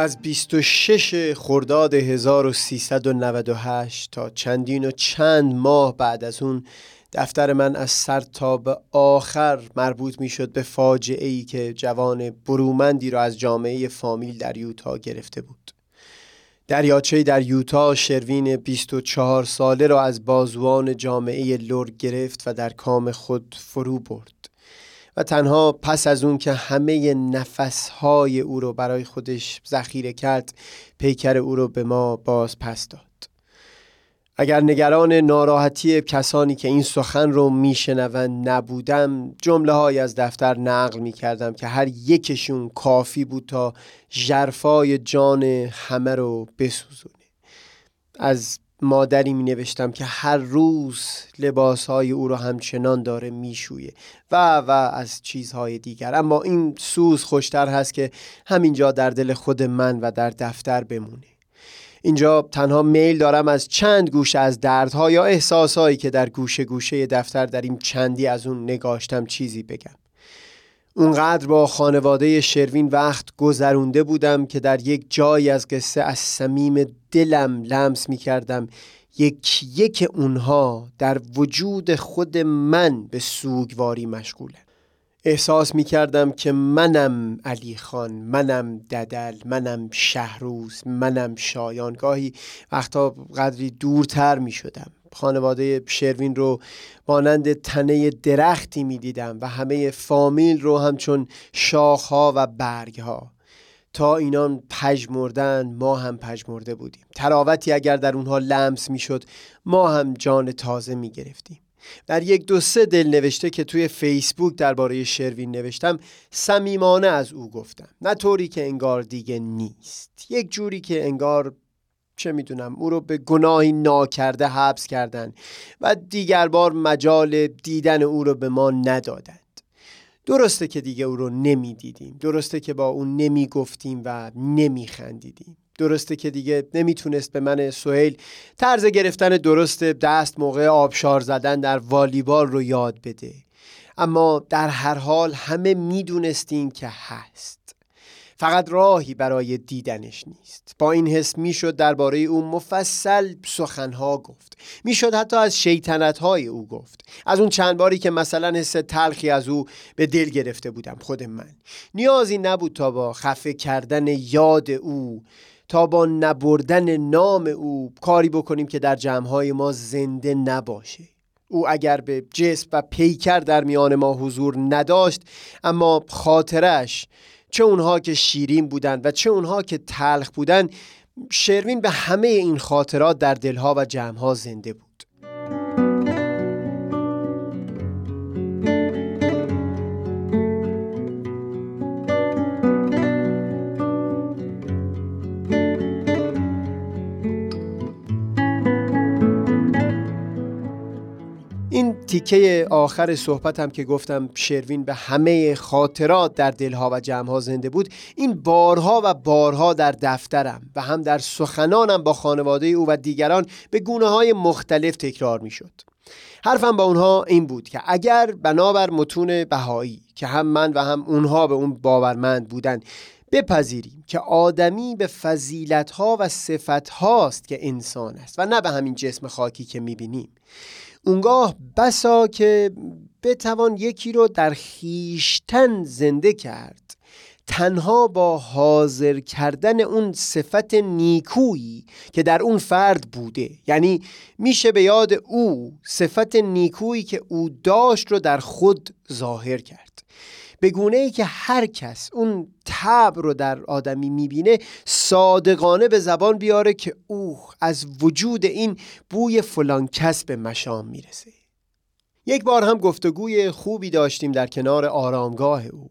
از 26 خرداد 1398 تا چندین و چند ماه بعد از اون دفتر من از سر تا به آخر مربوط می شد به فاجعه ای که جوان برومندی را از جامعه فامیل در یوتا گرفته بود. دریاچه در یوتا شروین 24 ساله را از بازوان جامعه‌مون گرفت و در کام خود فرو برد. و تنها پس از اون که همه نفسهای او رو برای خودش ذخیره کرد پیکر او رو به ما باز پس داد. اگر نگران ناراحتی کسانی که این سخن رو میشنوند نبودم جمله های از دفتر نقل می کردم که هر یکشون کافی بود تا جرفای جان همه رو بسوزونه. از مادری می نوشتم که هر روز لباس او را همچنان داره می شویه و و از چیزهای دیگر. اما این سوز خوشتر هست که همینجا در دل خود من و در دفتر بمونه. اینجا تنها میل دارم از چند گوشه از دردها یا احساسهایی که در گوشه گوشه دفتر در این چندی از اون نگاشتم چیزی بگم. اونقدر با خانواده شروین وقت گذرونده بودم که در یک جایی از قصه از صمیم دلم لمس می کردم یک یک اونها در وجود خود من به سوگواری مشغوله احساس می کردم که منم علی خان منم ددل منم شهروز منم شایان گاهی وقتا قدری دورتر می شدم خانواده شروین رو مانند تنه درختی می دیدم و همه فامیل رو همچون شاخها و برگها. تا اینان پژمردن ما هم پژمرده بودیم. تراوتی اگر در اونها لمس می‌شد ما هم جان تازه می گرفتیم در یک دو سه دل نوشته که توی فیسبوک درباره شروین نوشتم صمیمانه از او گفتم. نه طوری که انگار دیگه نیست. یک جوری که انگار چه می‌دونم او رو به گناهی ناکرده حبس کردن و دیگر بار مجال دیدن او رو به ما ندادند. درسته که دیگه او رو نمی‌دیدیم درسته که با او نمی‌گفتیم و نمیخندیدیم درسته که دیگه نمی‌تونست به من سهیل طرز گرفتن درست دست موقع آبشار زدن در والیبال رو یاد بده. اما در هر حال همه می‌دونستیم که هست. فقط راهی برای دیدنش نیست. با این حس می‌شد درباره او مفصل سخنها گفت. می‌شد حتی از شیطنتهای او گفت. از اون چند باری که مثلا حس تلخی از او به دل گرفته بودم خود من. نیازی نبود تا با خفه کردن یاد او تا با نبردن نام او کاری بکنیم که در جمعهای ما زنده نباشه. او اگر به جسم و پیکر در میان ما حضور نداشت اما خاطرش چه اونها که شیرین بودند و چه اونها که تلخ بودند شروین به همه این خاطرات در دلها و جمعها زنده بود. تیکه آخر صحبتم که گفتم شروین به همه خاطرات در دلها و جمعها زنده بود این بارها و بارها در دفترم و هم در سخنانم با خانواده او و دیگران به گونه های مختلف تکرار می شد حرفم با اونها این بود که اگر بنابر متون بهایی که هم من و هم اونها به اون باورمند بودن بپذیریم که آدمی به فضیلت ها و صفت هاست که انسان است و نه به همین جسم خاکی که می‌بینیم. اونگاه بسا که بتوان یکی رو در خیشتن زنده کرد. تنها با حاضر کردن اون صفت نیکویی که در اون فرد بوده. یعنی میشه به یاد او صفت نیکویی که او داشت رو در خود ظاهر کرد. به گونه ای که هر کس اون تب رو در آدمی می‌بینه صادقانه به زبان بیاره که اوه از وجود این بوی فلان کس به مشام می‌رسه. یک بار هم گفتگوی خوبی داشتیم در کنار آرامگاه او.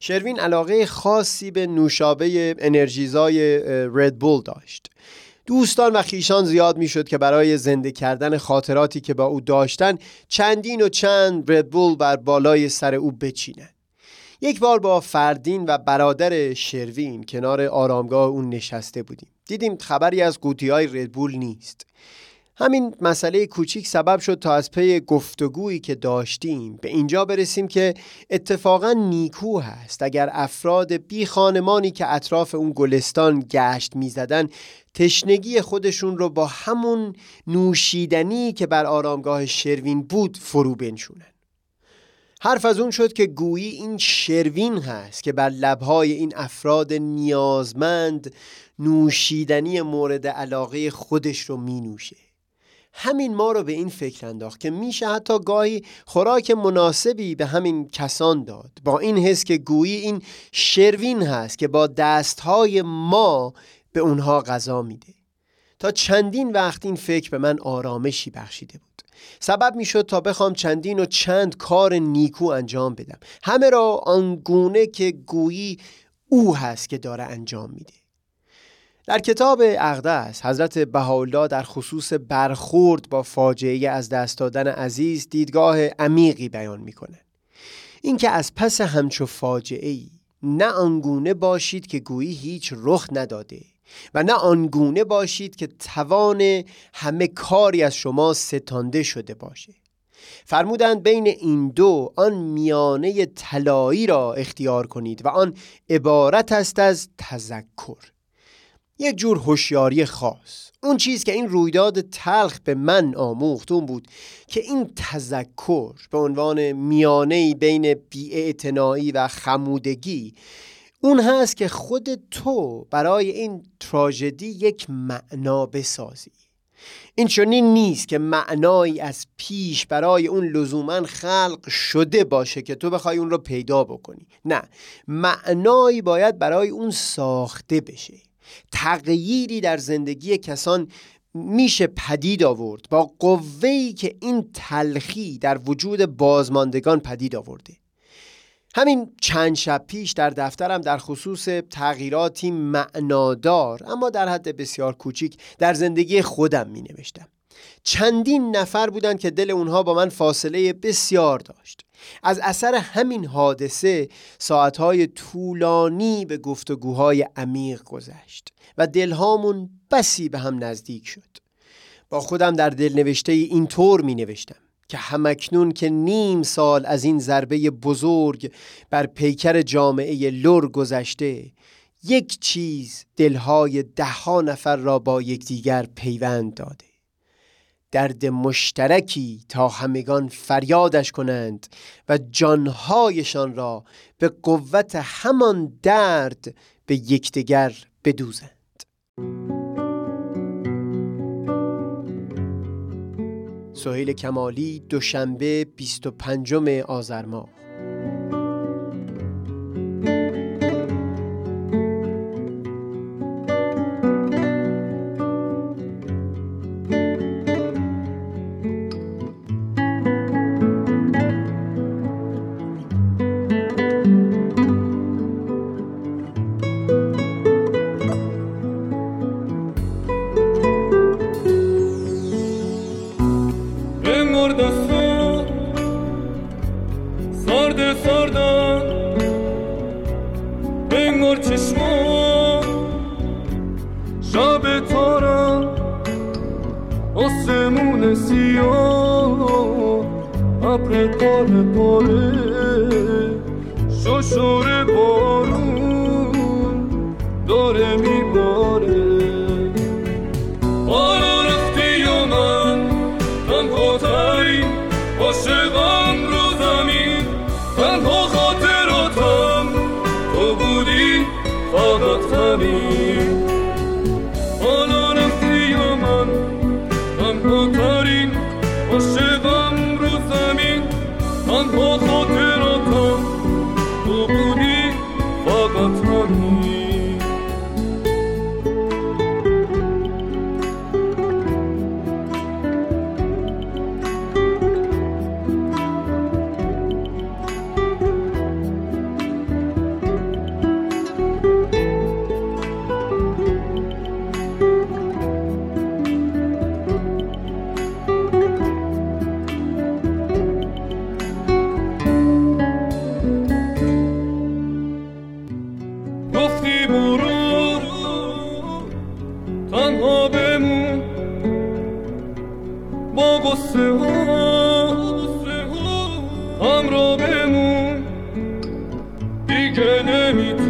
شروین علاقه خاصی به نوشابه انرژیزای ردبول داشت. دوستان و خیشان زیاد می‌شد که برای زنده کردن خاطراتی که با او داشتن چندین و چند ردبول بر بالای سر او بچینند یک بار با فردین و برادر شروین کنار آرامگاه اون نشسته بودیم. دیدیم خبری از قوطی های ردبول نیست. همین مسئله کوچیک سبب شد تا از پی گفتگویی که داشتیم به اینجا برسیم که اتفاقا نیکو هست. اگر افراد بی خانمانی که اطراف اون گلستان گشت می‌زدن تشنگی خودشون رو با همون نوشیدنی که بر آرامگاه شروین بود فرو بنشونن. حرف از اون شد که گویی این شروین هست که بر لبهای این افراد نیازمند نوشیدنی مورد علاقه خودش رو می نوشه همین ما رو به این فکر انداخت که میشه حتی گاهی خوراک مناسبی به همین کسان داد. با این حس که گویی این شروین هست که با دستهای ما به اونها غذا میده. تا چندین وقت این فکر به من آرامشی بخشیده بود. سبب می‌شد تا بخوام چندین و چند کار نیکو انجام بدم. همه را آنگونه که گویی او هست که داره انجام میده. در کتاب اقدس حضرت بهاءالله در خصوص برخورد با فاجعه از دست دادن عزیز دیدگاه عمیقی بیان می‌کنه اینکه از پس همچو فاجعه ای نه آنگونه باشید که گویی هیچ رخ نداده. و نه آنگونه باشید که توان همه کاری از شما ستانده شده باشه. فرمودند بین این دو آن میانه طلایی را اختیار کنید و آن عبارت است از تذکر. یک جور هوشیاری خاص. اون چیز که این رویداد تلخ به من آموخت اون بود که این تذکر به عنوان میانه بین بیاعتنایی و خمودگی اون هست که خود تو برای این تراژدی یک معنا بسازی. این چنین نیست که معنایی از پیش برای اون لزوما خلق شده باشه که تو بخوای اون رو پیدا بکنی. نه معنایی باید برای اون ساخته بشه. تغییری در زندگی کسان میشه پدید آورد. با قوهی که این تلخی در وجود بازماندگان پدید آورده. همین چند شب پیش در دفترم در خصوص تغییراتی معنادار اما در حد بسیار کوچیک در زندگی خودم می نوشتم چندین نفر بودند که دل اونها با من فاصله بسیار داشت. از اثر همین حادثه ساعتهای طولانی به گفتگوهای عمیق گذشت و دلهامون بسی به هم نزدیک شد. با خودم در دل نوشته اینطور می نوشتم که همکنون که نیم سال از این ضربه بزرگ بر پیکر جامعه لور گذشته یک چیز دلهای دهها نفر را با یکدیگر پیوند داده. درد مشترکی تا همگان فریادش کنند و جانهایشان را به قوت همان درد به یکدیگر بدوزند. سهیل کمالی دوشنبه 25 آذر ماه. سرد سرد سرد سردان بنگر چشمان شب تارم آسمون سیاه ابر قاره پاره ششور بارون سهو هم را بمون دیگه نمیتونی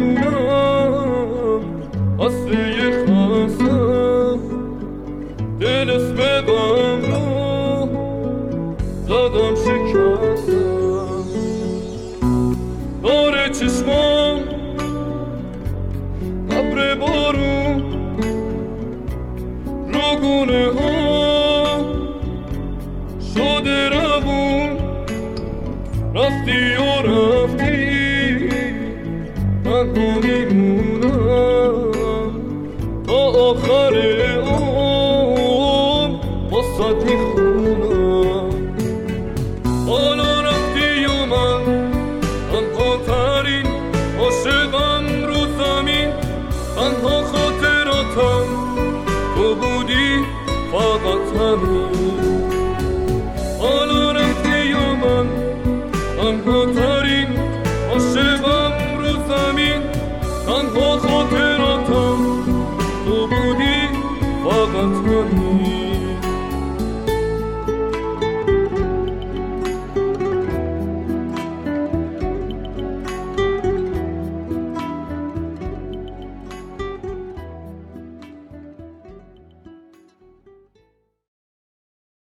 我